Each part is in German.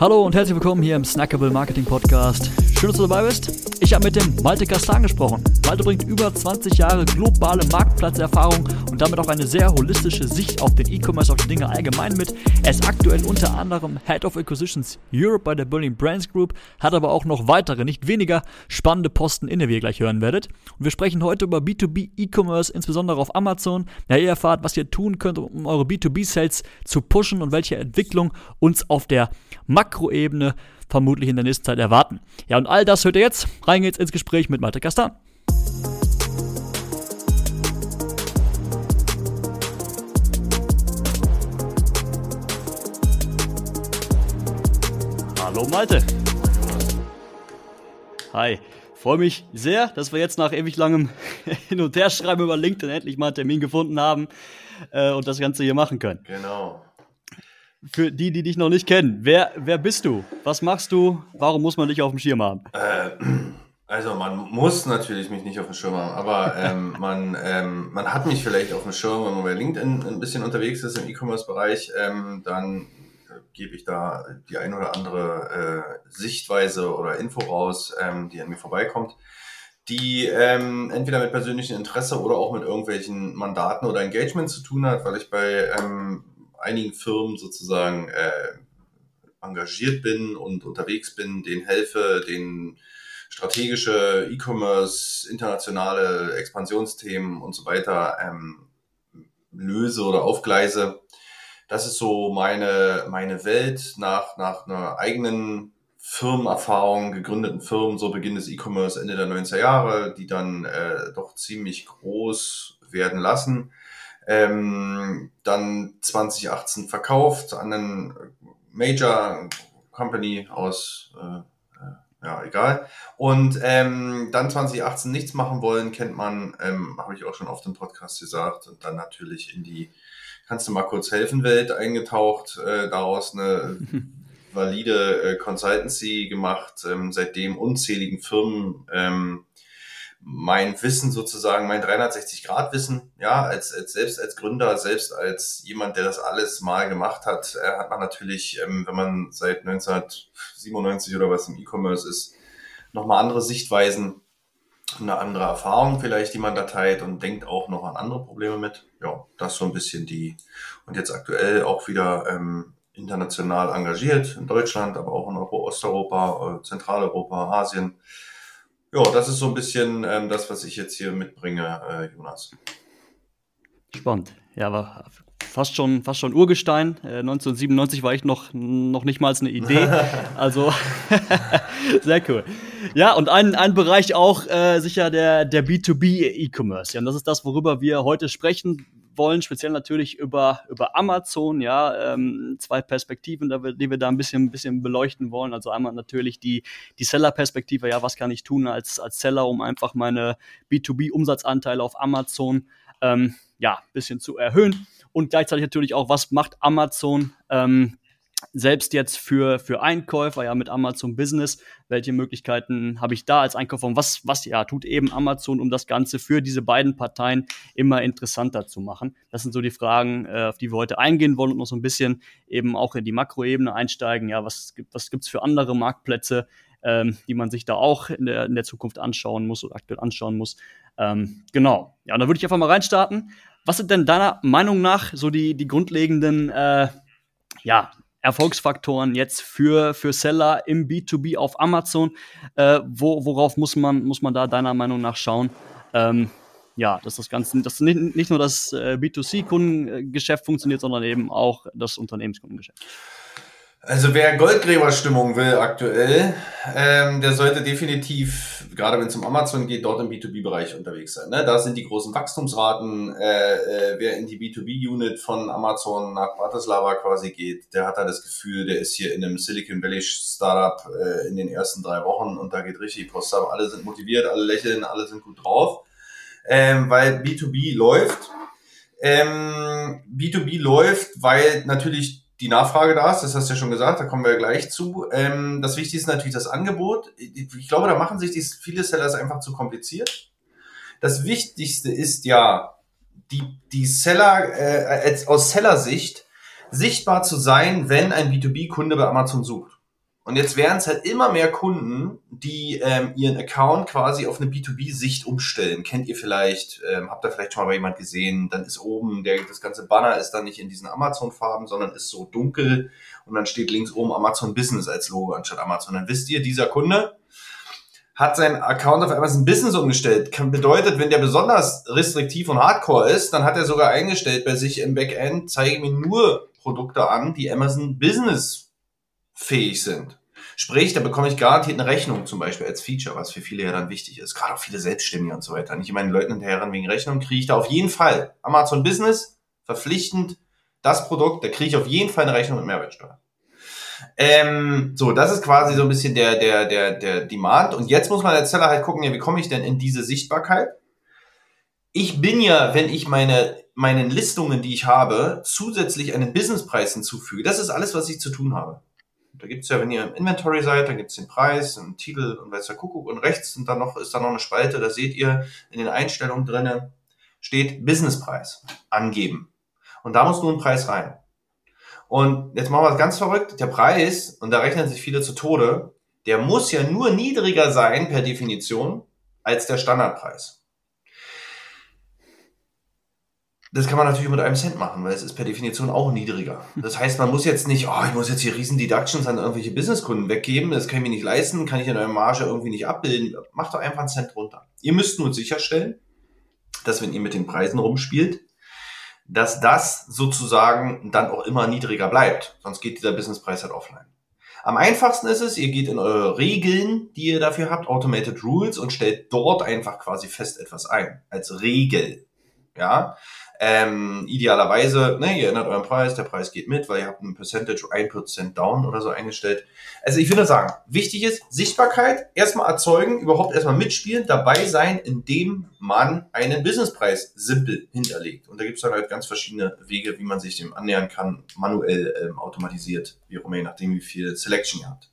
Hallo und herzlich willkommen hier im Snackable Marketing Podcast. Schön, dass du dabei bist. Ich habe mit dem Malte Kastan gesprochen. Malte bringt über 20 Jahre globale Marktplatzerfahrung und damit auch eine sehr holistische Sicht auf den E-Commerce, auf die Dinge allgemein mit. Er ist aktuell unter anderem Head of Acquisitions Europe bei der Berlin Brands Group, hat aber auch noch weitere, nicht weniger spannende Posten inne, wie ihr gleich hören werdet. Und wir sprechen heute über B2B E-Commerce, insbesondere auf Amazon. Ja, ihr erfahrt, was ihr tun könnt, um eure B2B-Sales zu pushen und welche Entwicklung uns auf der Makroebene vermutlich in der nächsten Zeit erwarten. Ja, und all das hört ihr jetzt. Rein geht's ins Gespräch mit Malte Kastan. Hallo Malte. Hi. Freue mich sehr, dass wir jetzt nach ewig langem Hin- und Herschreiben über LinkedIn endlich mal einen Termin gefunden haben äh, und das Ganze hier machen können. Genau für die, die dich noch nicht kennen, wer, wer bist du? Was machst du? Warum muss man dich auf dem Schirm haben? Äh, also man muss natürlich mich nicht auf dem Schirm haben, aber ähm, man, ähm, man hat mich vielleicht auf dem Schirm, wenn man bei LinkedIn ein bisschen unterwegs ist im E-Commerce-Bereich, ähm, dann gebe ich da die ein oder andere äh, Sichtweise oder Info raus, ähm, die an mir vorbeikommt die ähm, entweder mit persönlichem Interesse oder auch mit irgendwelchen Mandaten oder Engagement zu tun hat, weil ich bei ähm, einigen Firmen sozusagen äh, engagiert bin und unterwegs bin, denen helfe, den strategische E-Commerce, internationale Expansionsthemen und so weiter ähm, löse oder aufgleise. Das ist so meine, meine Welt nach, nach einer eigenen Firmenerfahrung, gegründeten Firmen, so Beginn des E-Commerce Ende der 90er Jahre, die dann äh, doch ziemlich groß werden lassen ähm, dann 2018 verkauft an einen Major Company aus, äh, äh, ja, egal. Und ähm, dann 2018 nichts machen wollen, kennt man, ähm, habe ich auch schon auf dem Podcast gesagt. Und dann natürlich in die Kannst du mal kurz helfen Welt eingetaucht, äh, daraus eine valide äh, Consultancy gemacht, ähm, seitdem unzähligen Firmen ähm, mein Wissen sozusagen, mein 360-Grad-Wissen, ja, als, als selbst als Gründer, selbst als jemand, der das alles mal gemacht hat, äh, hat man natürlich, ähm, wenn man seit 1997 oder was im E-Commerce ist, nochmal andere Sichtweisen, eine andere Erfahrung vielleicht, die man da teilt und denkt auch noch an andere Probleme mit. Ja, das so ein bisschen die, und jetzt aktuell auch wieder ähm, international engagiert, in Deutschland, aber auch in Euro Osteuropa, äh, Zentraleuropa, Asien ja, das ist so ein bisschen ähm, das, was ich jetzt hier mitbringe, äh, Jonas. Spannend. Ja, aber fast schon, fast schon Urgestein. Äh, 1997 war ich noch, noch nicht mal eine Idee. Also sehr cool. Ja, und ein, ein Bereich auch äh, sicher der, der B2B E-Commerce. Ja, und das ist das, worüber wir heute sprechen wollen, speziell natürlich über, über Amazon, ja, ähm, zwei Perspektiven, die wir da ein bisschen, ein bisschen beleuchten wollen. Also einmal natürlich die, die Seller-Perspektive, ja, was kann ich tun als, als Seller, um einfach meine B2B-Umsatzanteile auf Amazon ähm, ja, bisschen zu erhöhen. Und gleichzeitig natürlich auch, was macht Amazon ähm, selbst jetzt für, für Einkäufer, ja, mit Amazon Business, welche Möglichkeiten habe ich da als Einkäufer und was, was ja tut eben Amazon, um das Ganze für diese beiden Parteien immer interessanter zu machen? Das sind so die Fragen, äh, auf die wir heute eingehen wollen und noch so ein bisschen eben auch in die Makroebene einsteigen. Ja, was gibt gibt's für andere Marktplätze, ähm, die man sich da auch in der, in der Zukunft anschauen muss oder aktuell anschauen muss? Ähm, genau. Ja, und da würde ich einfach mal reinstarten. Was sind denn deiner Meinung nach so die, die grundlegenden äh, ja, Erfolgsfaktoren jetzt für, für Seller im B2B auf Amazon. Äh, wo, worauf muss man, muss man da deiner Meinung nach schauen? Ähm, ja, dass das Ganze, dass nicht, nicht nur das äh, B2C-Kundengeschäft funktioniert, sondern eben auch das Unternehmenskundengeschäft. Also wer Goldgräberstimmung will aktuell, ähm, der sollte definitiv, gerade wenn es um Amazon geht, dort im B2B-Bereich unterwegs sein. Ne? Da sind die großen Wachstumsraten. Äh, äh, wer in die B2B-Unit von Amazon nach Bratislava quasi geht, der hat da das Gefühl, der ist hier in einem Silicon Valley Startup äh, in den ersten drei Wochen und da geht richtig Post ab. Alle sind motiviert, alle lächeln, alle sind gut drauf, ähm, weil B2B läuft. Ähm, B2B läuft, weil natürlich die Nachfrage da ist, das hast du ja schon gesagt, da kommen wir gleich zu. Ähm, das Wichtigste ist natürlich das Angebot. Ich glaube, da machen sich die viele Sellers einfach zu kompliziert. Das Wichtigste ist ja, die, die Seller, äh, aus Seller-Sicht sichtbar zu sein, wenn ein B2B-Kunde bei Amazon sucht. Und jetzt werden es halt immer mehr Kunden, die ähm, ihren Account quasi auf eine B2B-Sicht umstellen. Kennt ihr vielleicht, ähm, habt ihr vielleicht schon mal bei jemand gesehen, dann ist oben, der, das ganze Banner ist dann nicht in diesen Amazon-Farben, sondern ist so dunkel und dann steht links oben Amazon Business als Logo anstatt Amazon. Dann wisst ihr, dieser Kunde hat seinen Account auf Amazon Business umgestellt. Kann, bedeutet, wenn der besonders restriktiv und hardcore ist, dann hat er sogar eingestellt bei sich im Backend, zeige mir nur Produkte an, die Amazon Business fähig sind. Sprich, da bekomme ich garantiert eine Rechnung zum Beispiel als Feature, was für viele ja dann wichtig ist. Gerade auch viele Selbstständige und so weiter. Nicht immer den Leuten hinterher wegen Rechnung kriege ich da auf jeden Fall Amazon Business verpflichtend das Produkt, da kriege ich auf jeden Fall eine Rechnung mit Mehrwertsteuer. Ähm, so, das ist quasi so ein bisschen der, der, der, der Demand. Und jetzt muss man als Seller halt gucken, ja, wie komme ich denn in diese Sichtbarkeit? Ich bin ja, wenn ich meine, meinen Listungen, die ich habe, zusätzlich einen Businesspreis hinzufüge. Das ist alles, was ich zu tun habe. Da gibt's ja, wenn ihr im Inventory seid, dann gibt's den Preis, einen Titel und weiß der Kuckuck und rechts sind dann noch, ist da noch eine Spalte, da seht ihr in den Einstellungen drinnen steht Businesspreis angeben. Und da muss nur ein Preis rein. Und jetzt machen wir es ganz verrückt. Der Preis, und da rechnen sich viele zu Tode, der muss ja nur niedriger sein per Definition als der Standardpreis. Das kann man natürlich mit einem Cent machen, weil es ist per Definition auch niedriger. Das heißt, man muss jetzt nicht, oh, ich muss jetzt hier riesen Deductions an irgendwelche Businesskunden weggeben, das kann ich mir nicht leisten, kann ich in eurer Marge irgendwie nicht abbilden. Macht doch einfach einen Cent runter. Ihr müsst nur sicherstellen, dass wenn ihr mit den Preisen rumspielt, dass das sozusagen dann auch immer niedriger bleibt. Sonst geht dieser Businesspreis halt offline. Am einfachsten ist es, ihr geht in eure Regeln, die ihr dafür habt, Automated Rules und stellt dort einfach quasi fest etwas ein. Als Regel. Ja. Ähm, idealerweise, ne, ihr ändert euren Preis, der Preis geht mit, weil ihr habt ein Percentage, 1% down oder so eingestellt. Also ich würde sagen, wichtig ist Sichtbarkeit, erstmal erzeugen, überhaupt erstmal mitspielen, dabei sein, indem man einen Businesspreis simpel hinterlegt. Und da gibt es dann halt ganz verschiedene Wege, wie man sich dem annähern kann, manuell ähm, automatisiert, wie auch immer, je nachdem, wie viel Selection ihr habt.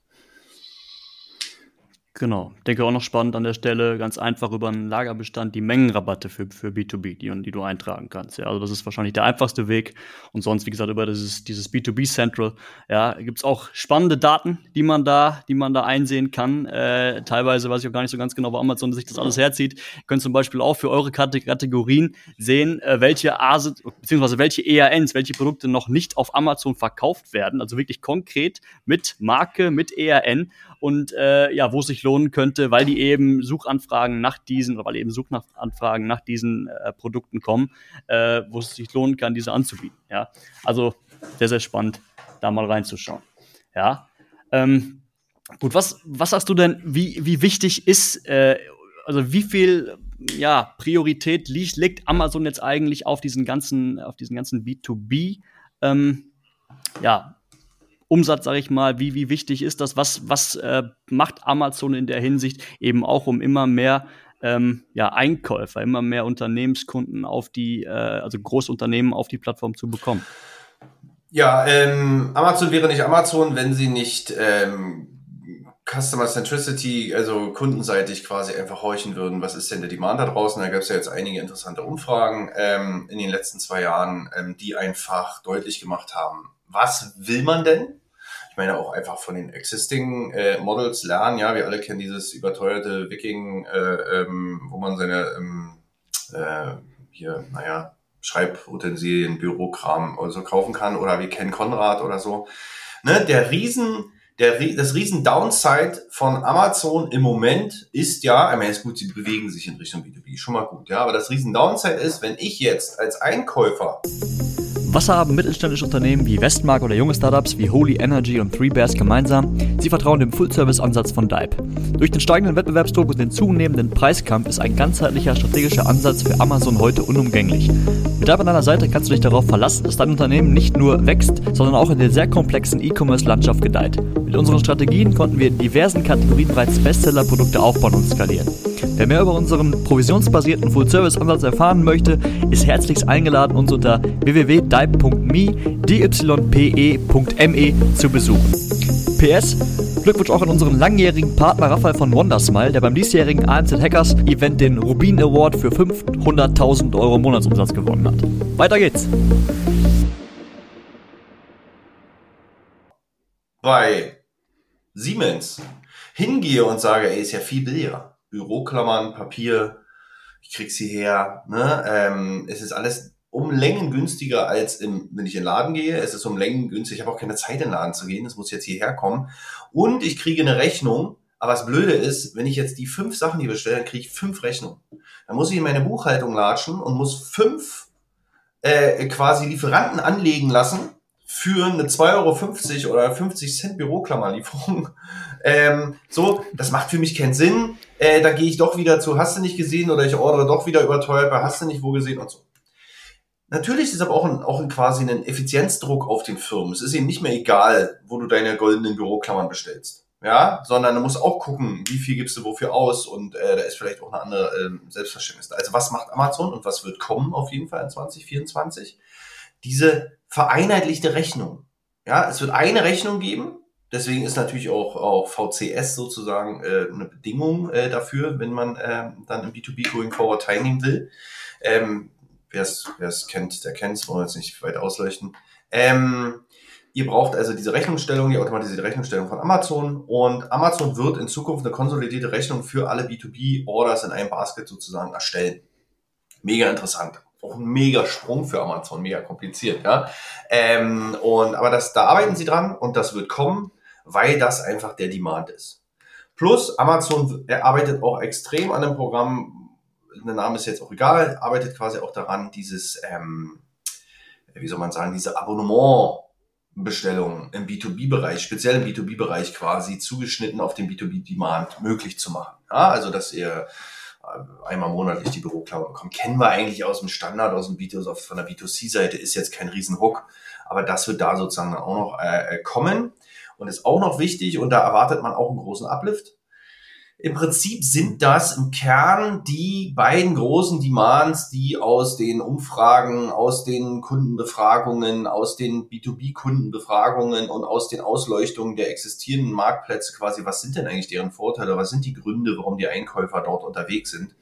Genau. Denke auch noch spannend an der Stelle, ganz einfach über einen Lagerbestand die Mengenrabatte für, für B2B, die, die du eintragen kannst. Ja, also das ist wahrscheinlich der einfachste Weg. Und sonst, wie gesagt, über dieses, dieses B2B Central, ja, gibt's auch spannende Daten, die man da, die man da einsehen kann. Äh, teilweise weiß ich auch gar nicht so ganz genau, wo Amazon sich das alles herzieht. Ihr könnt zum Beispiel auch für eure Kategorien sehen, äh, welche ASIS, beziehungsweise welche ERNs, welche Produkte noch nicht auf Amazon verkauft werden. Also wirklich konkret mit Marke, mit ERN und äh, ja, wo es sich lohnen könnte, weil die eben Suchanfragen nach diesen, weil eben Suchanfragen nach diesen äh, Produkten kommen, äh, wo es sich lohnen kann, diese anzubieten. Ja, also sehr, sehr spannend, da mal reinzuschauen. Ja, ähm, gut, was, was sagst du denn, wie, wie wichtig ist, äh, also wie viel ja, Priorität liegt, legt Amazon jetzt eigentlich auf diesen ganzen, auf diesen ganzen B2B ähm, ja, Umsatz, sage ich mal, wie, wie wichtig ist das? Was, was äh, macht Amazon in der Hinsicht eben auch, um immer mehr ähm, ja, Einkäufer, immer mehr Unternehmenskunden auf die, äh, also Großunternehmen auf die Plattform zu bekommen? Ja, ähm, Amazon wäre nicht Amazon, wenn sie nicht ähm, Customer Centricity, also kundenseitig quasi einfach horchen würden, was ist denn der Demand da draußen? Da gab es ja jetzt einige interessante Umfragen ähm, in den letzten zwei Jahren, ähm, die einfach deutlich gemacht haben, was will man denn? Ich meine auch einfach von den existing äh, Models lernen. Ja, wir alle kennen dieses überteuerte Viking, äh, ähm, wo man seine ähm, äh, hier, naja, Schreibutensilien, Bürokram oder so kaufen kann. Oder wir kennen Konrad oder so. Ne, der Riesen, der, das riesen Downside von Amazon im Moment ist ja, ich meine, ist gut, sie bewegen sich in Richtung B2B, schon mal gut, ja, aber das riesen Downside ist, wenn ich jetzt als Einkäufer was haben mittelständische Unternehmen wie Westmark oder junge Startups wie Holy Energy und Three Bears gemeinsam? Sie vertrauen dem Full-Service-Ansatz von Dive. Durch den steigenden Wettbewerbsdruck und den zunehmenden Preiskampf ist ein ganzheitlicher strategischer Ansatz für Amazon heute unumgänglich. Mit Dive an deiner Seite kannst du dich darauf verlassen, dass dein Unternehmen nicht nur wächst, sondern auch in der sehr komplexen E-Commerce-Landschaft gedeiht. Mit unseren Strategien konnten wir in diversen Kategorien bereits Bestseller-Produkte aufbauen und skalieren. Wer mehr über unseren provisionsbasierten Full-Service-Ansatz erfahren möchte, ist herzlichst eingeladen, uns unter www.dype.me, dype.me zu besuchen. PS, Glückwunsch auch an unseren langjährigen Partner Raphael von Wondersmile, der beim diesjährigen ANZ Hackers Event den Rubin Award für 500.000 Euro Monatsumsatz gewonnen hat. Weiter geht's! Bei Siemens hingehe und sage, ey, ist ja viel billiger. Büroklammern, Papier, ich krieg's hierher, ne? Ähm, es ist alles um Längen günstiger als im, wenn ich in den Laden gehe. Es ist um Längen günstiger. Ich habe auch keine Zeit in den Laden zu gehen. Es muss jetzt hierher kommen. Und ich kriege eine Rechnung. Aber das Blöde ist, wenn ich jetzt die fünf Sachen hier bestelle, dann kriege ich fünf Rechnungen. Dann muss ich in meine Buchhaltung latschen und muss fünf äh, quasi Lieferanten anlegen lassen für eine 2,50 Euro oder 50 Cent Büroklammerlieferung. Ähm, so, das macht für mich keinen Sinn. Äh, da gehe ich doch wieder zu Hast du nicht gesehen oder ich ordere doch wieder überteuert Hast du nicht wo gesehen und so. Natürlich ist aber auch, ein, auch ein quasi ein Effizienzdruck auf den Firmen. Es ist ihnen nicht mehr egal, wo du deine goldenen Büroklammern bestellst. Ja, sondern du musst auch gucken, wie viel gibst du wofür aus und äh, da ist vielleicht auch eine andere äh, Selbstverständnis. Also was macht Amazon und was wird kommen auf jeden Fall in 2024? Diese vereinheitlichte Rechnung. Ja, es wird eine Rechnung geben. Deswegen ist natürlich auch, auch VCS sozusagen äh, eine Bedingung äh, dafür, wenn man äh, dann im B2B Going Forward teilnehmen will. Ähm, wer es kennt, der kennt es, wollen wir jetzt nicht weit ausleuchten. Ähm, ihr braucht also diese Rechnungsstellung, die automatisierte Rechnungsstellung von Amazon und Amazon wird in Zukunft eine konsolidierte Rechnung für alle B2B-Orders in einem Basket sozusagen erstellen. Mega interessant auch ein mega Sprung für Amazon, mega kompliziert, ja. Ähm, und aber das, da arbeiten sie dran und das wird kommen, weil das einfach der Demand ist. Plus Amazon arbeitet auch extrem an dem Programm, der Name ist jetzt auch egal, arbeitet quasi auch daran, dieses, ähm, wie soll man sagen, diese Abonnementbestellungen im B2B-Bereich, speziell im B2B-Bereich quasi zugeschnitten auf den B2B-Demand möglich zu machen. Ja, also dass ihr einmal monatlich die Büroklammer bekommen. Kennen wir eigentlich aus dem Standard, aus dem B2, von der B2C-Seite, ist jetzt kein Riesenhook, aber das wird da sozusagen auch noch äh, kommen und ist auch noch wichtig und da erwartet man auch einen großen Uplift. Im Prinzip sind das im Kern die beiden großen Demands, die aus den Umfragen, aus den Kundenbefragungen, aus den B2B-Kundenbefragungen und aus den Ausleuchtungen der existierenden Marktplätze quasi, was sind denn eigentlich deren Vorteile, was sind die Gründe, warum die Einkäufer dort unterwegs sind,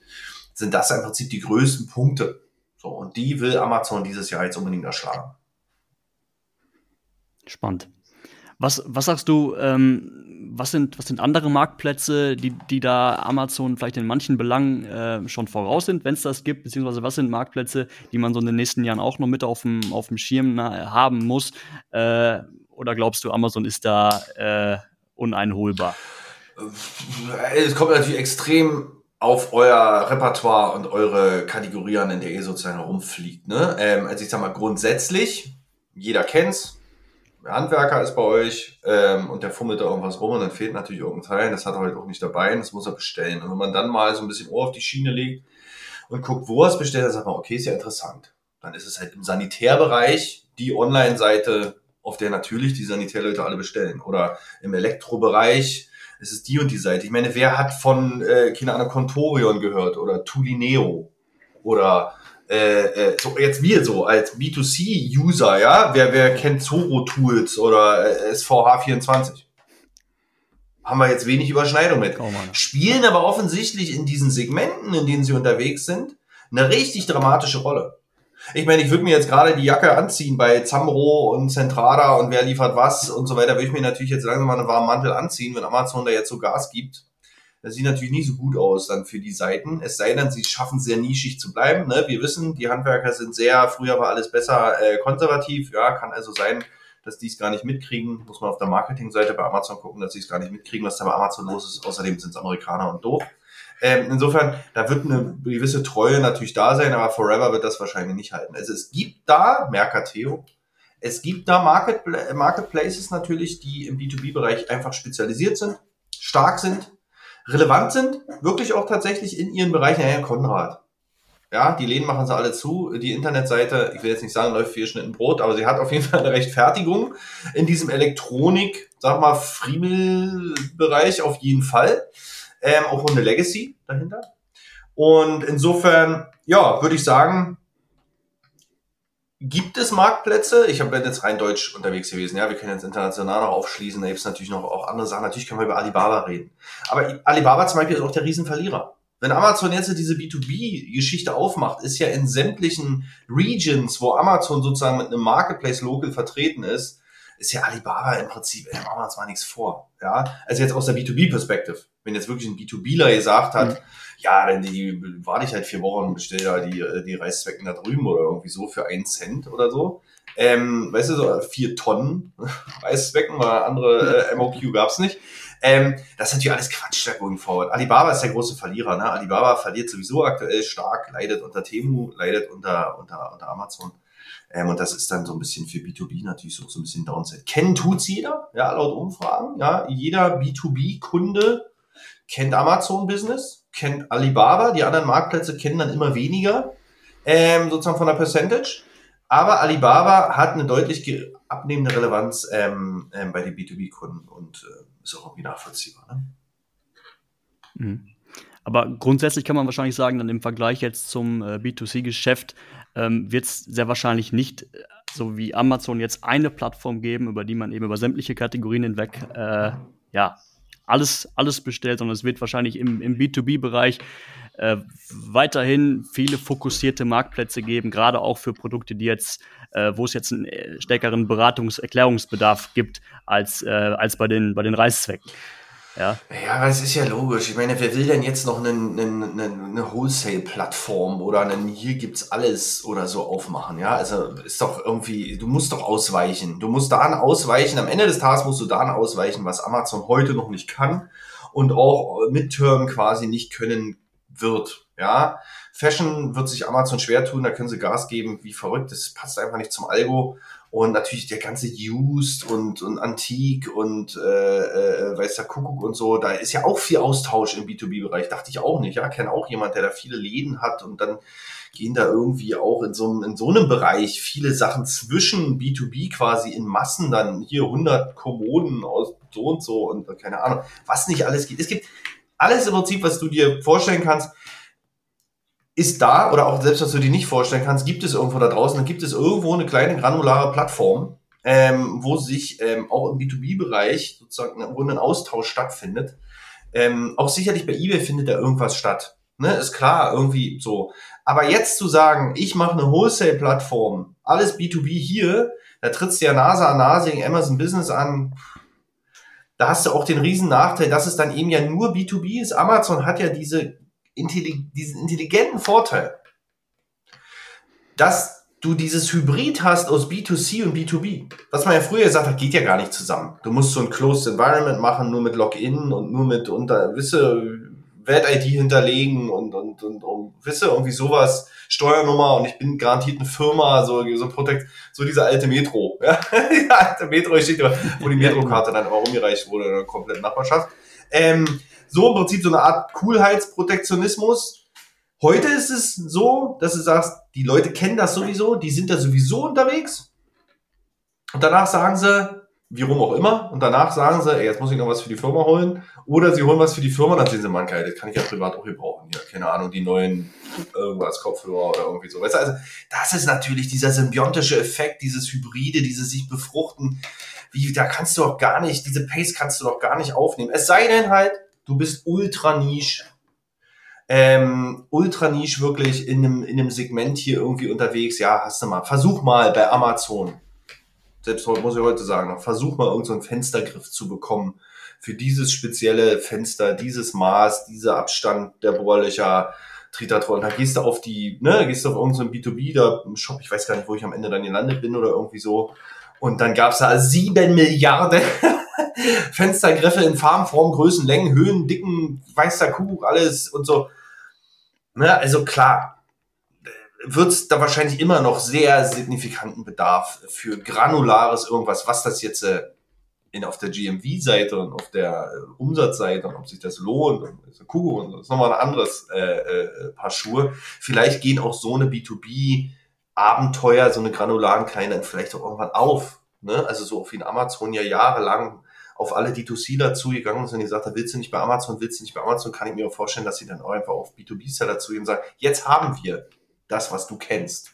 sind das im Prinzip die größten Punkte. So, und die will Amazon dieses Jahr jetzt unbedingt erschlagen. Spannend. Was, was sagst du, ähm, was, sind, was sind andere Marktplätze, die, die da Amazon vielleicht in manchen Belangen äh, schon voraus sind, wenn es das gibt, beziehungsweise was sind Marktplätze, die man so in den nächsten Jahren auch noch mit auf dem, auf dem Schirm na, haben muss? Äh, oder glaubst du, Amazon ist da äh, uneinholbar? Es kommt natürlich extrem auf euer Repertoire und eure Kategorien, in der ihr sozusagen rumfliegt. Ne? Ähm, also ich sag mal grundsätzlich, jeder kennt's, Handwerker ist bei euch ähm, und der fummelt da irgendwas rum und dann fehlt natürlich irgendein Teil, das hat er halt auch nicht dabei und das muss er bestellen. Und wenn man dann mal so ein bisschen Ohr auf die Schiene legt und guckt, wo er es bestellt, dann sagt man, okay, ist ja interessant. Dann ist es halt im Sanitärbereich die Online-Seite, auf der natürlich die Sanitärleute alle bestellen. Oder im Elektrobereich ist es die und die Seite. Ich meine, wer hat von, äh, keine Ahnung, Contorion gehört oder Tulineo oder äh, so jetzt wir so als B2C-User, ja, wer, wer kennt Zoro Tools oder äh, SVH24? Haben wir jetzt wenig Überschneidung mit. Oh Spielen aber offensichtlich in diesen Segmenten, in denen sie unterwegs sind, eine richtig dramatische Rolle. Ich meine, ich würde mir jetzt gerade die Jacke anziehen bei Zamro und Centrada und wer liefert was und so weiter, würde ich mir natürlich jetzt langsam mal einen warmen Mantel anziehen, wenn Amazon da jetzt so Gas gibt. Das sieht natürlich nicht so gut aus dann für die Seiten. Es sei denn, sie schaffen sehr nischig zu bleiben. Ne? Wir wissen, die Handwerker sind sehr, früher war alles besser äh, konservativ. Ja, kann also sein, dass die es gar nicht mitkriegen. Muss man auf der Marketingseite bei Amazon gucken, dass sie es gar nicht mitkriegen, was da bei Amazon los ist. Außerdem sind es Amerikaner und doof. Ähm, insofern, da wird eine gewisse Treue natürlich da sein, aber Forever wird das wahrscheinlich nicht halten. Also es gibt da, Mercateo, es gibt da Market, Marketplaces natürlich, die im B2B-Bereich einfach spezialisiert sind, stark sind, relevant sind, wirklich auch tatsächlich in ihren Bereichen. Ja, Konrad. Ja, die Läden machen sie alle zu. Die Internetseite, ich will jetzt nicht sagen, läuft vier Schnitten Brot, aber sie hat auf jeden Fall eine Rechtfertigung in diesem Elektronik, sag mal, Friemel-Bereich auf jeden Fall. Ähm, auch eine Legacy dahinter. Und insofern, ja, würde ich sagen, Gibt es Marktplätze? Ich bin jetzt rein deutsch unterwegs gewesen. Ja, wir können jetzt international noch aufschließen. Da gibt es natürlich noch auch andere Sachen. Natürlich können wir über Alibaba reden. Aber Alibaba zum Beispiel ist auch der Riesenverlierer. Wenn Amazon jetzt diese B2B-Geschichte aufmacht, ist ja in sämtlichen Regions, wo Amazon sozusagen mit einem Marketplace local vertreten ist, ist ja Alibaba im Prinzip, ey, machen wir uns mal nichts vor. Ja, also jetzt aus der B2B-Perspektive. Wenn jetzt wirklich ein B2Bler gesagt hat, mhm. ja, dann die, warte ich halt vier Wochen und bestelle da die, die Reißzwecken da drüben oder irgendwie so für einen Cent oder so. Ähm, weißt du, so vier Tonnen Reißzwecken, weil andere äh, MOQ gab's nicht. Ähm, das ist natürlich alles Quatsch, der going forward. Alibaba ist der große Verlierer. Ne? Alibaba verliert sowieso aktuell stark, leidet unter Temu, leidet unter, unter, unter Amazon. Ähm, und das ist dann so ein bisschen für B2B natürlich so, so ein bisschen Downside. Kennen tut's jeder, ja, laut Umfragen. Ja, jeder B2B-Kunde kennt Amazon-Business, kennt Alibaba. Die anderen Marktplätze kennen dann immer weniger, ähm, sozusagen von der Percentage. Aber Alibaba hat eine deutlich abnehmende Relevanz ähm, ähm, bei den B2B-Kunden und äh, ist auch irgendwie nachvollziehbar. Ne? Mhm. Aber grundsätzlich kann man wahrscheinlich sagen, dann im Vergleich jetzt zum äh, B2C-Geschäft ähm, wird es sehr wahrscheinlich nicht äh, so wie Amazon jetzt eine Plattform geben, über die man eben über sämtliche Kategorien hinweg äh, ja, alles, alles bestellt, sondern es wird wahrscheinlich im, im B2B-Bereich äh, weiterhin viele fokussierte Marktplätze geben, gerade auch für Produkte, die jetzt, äh, wo es jetzt einen äh, stärkeren Beratungs-Erklärungsbedarf gibt als, äh, als bei den, bei den Reißzwecken. Ja. ja, aber es ist ja logisch. Ich meine, wer will denn jetzt noch eine, eine, eine Wholesale-Plattform oder einen hier gibt's alles oder so aufmachen? Ja, also ist doch irgendwie, du musst doch ausweichen. Du musst daran ausweichen. Am Ende des Tages musst du daran ausweichen, was Amazon heute noch nicht kann und auch midterm quasi nicht können wird. Ja, Fashion wird sich Amazon schwer tun, da können sie Gas geben, wie verrückt, das passt einfach nicht zum Algo. Und natürlich der ganze Used und, und Antik und äh, äh, weiß der Kuckuck und so, da ist ja auch viel Austausch im B2B-Bereich, dachte ich auch nicht. Ja, kenne auch jemand, der da viele Läden hat und dann gehen da irgendwie auch in so, in so einem Bereich viele Sachen zwischen B2B quasi in Massen dann hier 100 Kommoden aus so und so und keine Ahnung, was nicht alles geht. Es gibt alles im Prinzip, was du dir vorstellen kannst, ist da oder auch selbst, was du dir nicht vorstellen kannst, gibt es irgendwo da draußen, dann gibt es irgendwo eine kleine granulare Plattform, ähm, wo sich ähm, auch im B2B-Bereich sozusagen wo ein Austausch stattfindet. Ähm, auch sicherlich bei eBay findet da irgendwas statt. Ne, ist klar, irgendwie so. Aber jetzt zu sagen, ich mache eine Wholesale-Plattform, alles B2B hier, da trittst du ja Nase an Nase gegen Amazon Business an, da hast du auch den riesen Nachteil, dass es dann eben ja nur B2B ist. Amazon hat ja diese, diesen intelligenten Vorteil, dass du dieses Hybrid hast aus B2C und B2B. Was man ja früher gesagt hat, geht ja gar nicht zusammen. Du musst so ein Closed Environment machen, nur mit Login und nur mit unter wisse Welt-ID hinterlegen und, und, und, und wisse irgendwie sowas, Steuernummer und ich bin garantiert eine Firma, so, so Protect, so diese alte Metro. Ja? die alte Metro steht da, wo die Metrokarte dann aber rumgereicht wurde in der kompletten Nachbarschaft. Ähm, so im Prinzip so eine Art Coolheitsprotektionismus. Heute ist es so, dass du sagst, die Leute kennen das sowieso, die sind da sowieso unterwegs. Und danach sagen sie, wie rum auch immer. Und danach sagen sie, ey, jetzt muss ich noch was für die Firma holen. Oder sie holen was für die Firma, dann sehen sie, man, geil, das kann ich ja privat auch gebrauchen. Ja, keine Ahnung, die neuen irgendwas, Kopfhörer oder irgendwie so. Weißt du, also, das ist natürlich dieser symbiontische Effekt, dieses Hybride, dieses sich befruchten. Wie, da kannst du auch gar nicht, diese Pace kannst du doch gar nicht aufnehmen. Es sei denn halt, du bist ultra niche, ähm, ultra niche wirklich in einem, in einem Segment hier irgendwie unterwegs. Ja, hast du mal, versuch mal bei Amazon selbst heute muss ich heute sagen, versuch mal irgendeinen so Fenstergriff zu bekommen für dieses spezielle Fenster, dieses Maß, dieser Abstand der Bohrlöcher, Tritatron. Da gehst du auf die, ne, gehst du auf irgendeinen so B2B, da im Shop, ich weiß gar nicht, wo ich am Ende dann gelandet bin oder irgendwie so. Und dann gab's da sieben Milliarden Fenstergriffe in Farben, Form, Größen, Längen, Höhen, Dicken, weißer Kuckuck, alles und so. Ne, also klar, wird es da wahrscheinlich immer noch sehr signifikanten Bedarf für granulares irgendwas, was das jetzt äh, in, auf der GMV-Seite und auf der äh, Umsatzseite und ob sich das lohnt und so Kuh und das ist nochmal ein anderes äh, äh, Paar Schuhe. Vielleicht gehen auch so eine B2B-Abenteuer, so eine granularen kleinen vielleicht auch irgendwann auf. Ne? Also so wie in Amazon ja jahrelang auf alle D2Cler zugegangen sind und gesagt haben, willst du nicht bei Amazon, willst du nicht bei Amazon, kann ich mir auch vorstellen, dass sie dann auch einfach auf B2B-Seller zugehen und sagen, jetzt haben wir das, was du kennst.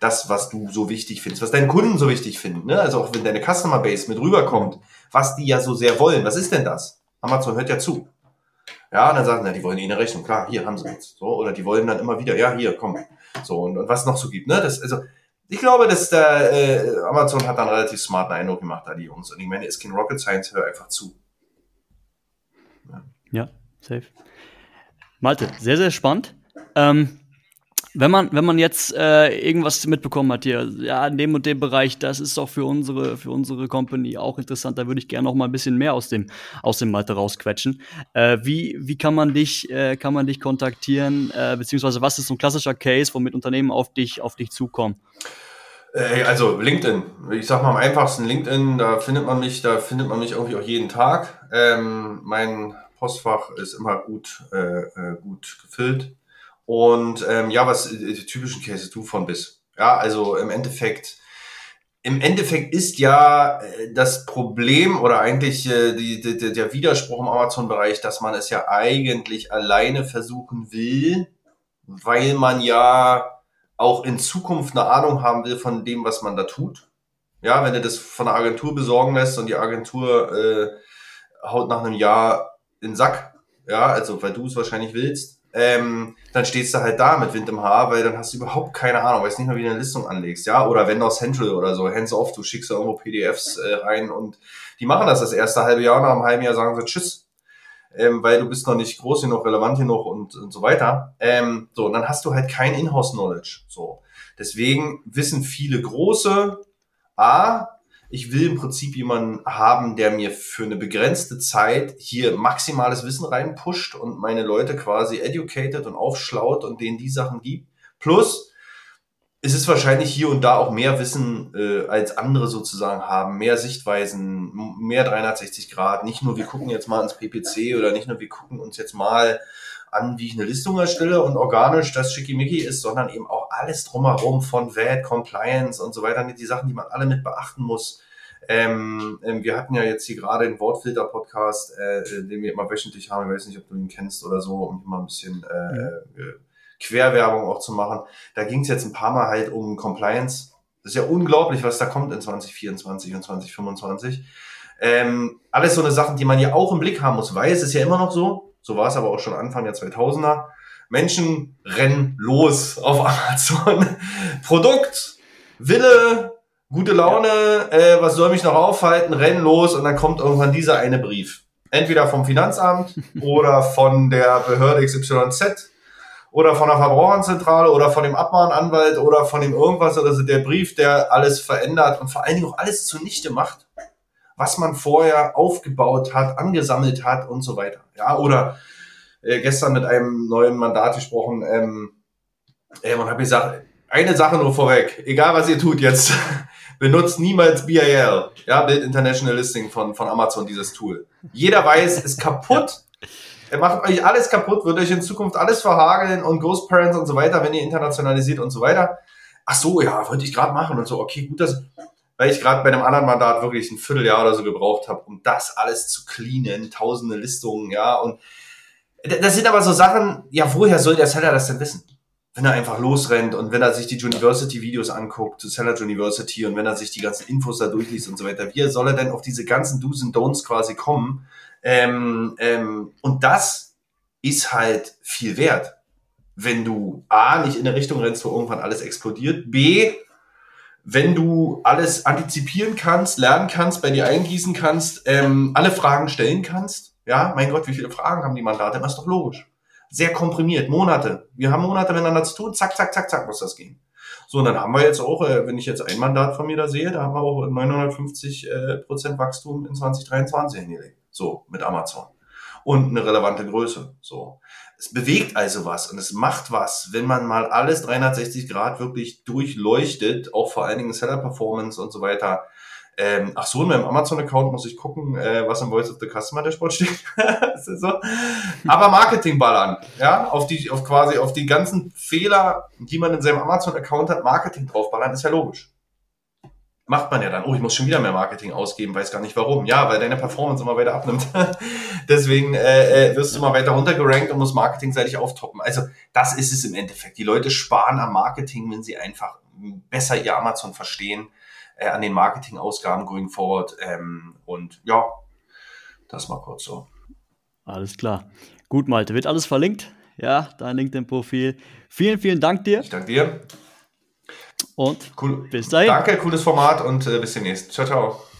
Das, was du so wichtig findest, was deine Kunden so wichtig finden. Ne? Also auch wenn deine Customer Base mit rüberkommt, was die ja so sehr wollen. Was ist denn das? Amazon hört ja zu. Ja, und dann sagen, na, die wollen eh eine Rechnung. Klar, hier haben sie jetzt. So, oder die wollen dann immer wieder, ja, hier, komm. So, und, und was noch so gibt. Ne? Das, also, ich glaube, dass der äh, Amazon hat dann relativ smarten Eindruck gemacht, da die Jungs. Und ich meine, ist kein Rocket Science, hör einfach zu. Ja, ja safe. Malte, sehr, sehr spannend. Ähm, wenn man, wenn man jetzt äh, irgendwas mitbekommen hat hier, ja, in dem und dem Bereich, das ist doch für unsere, für unsere Company auch interessant, da würde ich gerne noch mal ein bisschen mehr aus dem, aus dem Malte rausquetschen. Äh, wie, wie kann man dich, äh, kann man dich kontaktieren, äh, beziehungsweise was ist so ein klassischer Case, womit Unternehmen auf dich, auf dich zukommen? Äh, also LinkedIn. Ich sag mal am einfachsten LinkedIn, da findet man mich, da findet man mich irgendwie auch jeden Tag. Ähm, mein Postfach ist immer gut, äh, äh gut gefüllt. Und ähm, ja, was äh, die typischen Cases du von bis. Ja, also im Endeffekt, im Endeffekt ist ja äh, das Problem oder eigentlich äh, die, die, der Widerspruch im Amazon-Bereich, dass man es ja eigentlich alleine versuchen will, weil man ja auch in Zukunft eine Ahnung haben will von dem, was man da tut. Ja, wenn du das von der Agentur besorgen lässt und die Agentur äh, haut nach einem Jahr in den Sack, ja, also weil du es wahrscheinlich willst, ähm, dann stehst du halt da mit Wind im Haar, weil dann hast du überhaupt keine Ahnung, weißt nicht mal, wie du eine Listung anlegst, ja, oder Vendor Central oder so, hands off, du schickst da irgendwo PDFs äh, rein und die machen das das erste halbe Jahr, nach einem halben Jahr sagen sie Tschüss, ähm, weil du bist noch nicht groß genug, relevant genug und, und so weiter. Ähm, so, und dann hast du halt kein Inhouse-Knowledge, so. Deswegen wissen viele Große, A, ich will im Prinzip jemanden haben, der mir für eine begrenzte Zeit hier maximales Wissen reinpusht und meine Leute quasi educated und aufschlaut und denen die Sachen gibt. Plus, es ist wahrscheinlich hier und da auch mehr Wissen äh, als andere sozusagen haben, mehr Sichtweisen, mehr 360 Grad. Nicht nur wir gucken jetzt mal ins PPC oder nicht nur wir gucken uns jetzt mal an, wie ich eine Listung erstelle und organisch das Schickimicki ist, sondern eben auch alles drumherum von VAT, Compliance und so weiter, die Sachen, die man alle mit beachten muss. Ähm, ähm, wir hatten ja jetzt hier gerade den Wortfilter-Podcast, äh, den wir immer wöchentlich haben. Ich weiß nicht, ob du ihn kennst oder so, um mal ein bisschen äh, ja. Äh, Querwerbung auch zu machen. Da ging es jetzt ein paar Mal halt um Compliance. Das ist ja unglaublich, was da kommt in 2024 und 2025. Ähm, alles so eine Sachen, die man ja auch im Blick haben muss, weil es ist ja immer noch so, so war es aber auch schon Anfang der 2000er. Menschen rennen los auf Amazon. Produkt, Wille, gute Laune, äh, was soll mich noch aufhalten, rennen los und dann kommt irgendwann dieser eine Brief. Entweder vom Finanzamt oder von der Behörde XYZ oder von der Verbraucherzentrale oder von dem Abmahnanwalt oder von dem irgendwas oder so der Brief, der alles verändert und vor allen Dingen auch alles zunichte macht was man vorher aufgebaut hat, angesammelt hat und so weiter. Ja, oder äh, gestern mit einem neuen Mandat gesprochen, ähm, äh, und habe gesagt, eine Sache nur vorweg, egal was ihr tut jetzt, benutzt niemals BIL, ja, Build International Listing von, von Amazon, dieses Tool. Jeder weiß, ist kaputt. Er macht euch alles kaputt, wird euch in Zukunft alles verhageln und Ghost Parents und so weiter, wenn ihr internationalisiert und so weiter. Ach so, ja, wollte ich gerade machen und so. Okay, gut, das weil ich gerade bei einem anderen Mandat wirklich ein Vierteljahr oder so gebraucht habe, um das alles zu cleanen, tausende Listungen, ja. Und das sind aber so Sachen, ja, woher soll der Seller das denn wissen? Wenn er einfach losrennt und wenn er sich die University-Videos anguckt, zu Seller University und wenn er sich die ganzen Infos da durchliest und so weiter, wie soll er denn auf diese ganzen Do's und Don'ts quasi kommen? Ähm, ähm, und das ist halt viel wert, wenn du A, nicht in eine Richtung rennst, wo irgendwann alles explodiert, B, wenn du alles antizipieren kannst, lernen kannst, bei dir eingießen kannst, ähm, alle Fragen stellen kannst, ja, mein Gott, wie viele Fragen haben die Mandate? Das ist doch logisch. Sehr komprimiert, Monate. Wir haben Monate miteinander zu tun, zack, zack, zack, zack, muss das gehen. So, und dann haben wir jetzt auch, äh, wenn ich jetzt ein Mandat von mir da sehe, da haben wir auch 950 äh, Prozent Wachstum in 2023 hingelegt. So, mit Amazon. Und eine relevante Größe. So. Es bewegt also was und es macht was, wenn man mal alles 360 Grad wirklich durchleuchtet, auch vor allen Dingen Seller Performance und so weiter. Ähm, ach so, in meinem Amazon-Account muss ich gucken, äh, was im Voice of the Customer Dashboard steht. so. Aber Marketing ballern, ja, auf die, auf quasi, auf die ganzen Fehler, die man in seinem Amazon-Account hat, Marketing draufballern, ist ja logisch macht man ja dann, oh, ich muss schon wieder mehr Marketing ausgeben, weiß gar nicht warum. Ja, weil deine Performance immer weiter abnimmt. Deswegen äh, äh, wirst du immer weiter runtergerankt und musst marketingseitig auftoppen. Also das ist es im Endeffekt. Die Leute sparen am Marketing, wenn sie einfach besser ihr Amazon verstehen, äh, an den Marketingausgaben going forward. Ähm, und ja, das mal kurz so. Alles klar. Gut, Malte, wird alles verlinkt. Ja, dein LinkedIn-Profil. Vielen, vielen Dank dir. Ich danke dir. Und Cool. bis dahin. Danke, cooles Format und äh, bis demnächst. Ciao, ciao.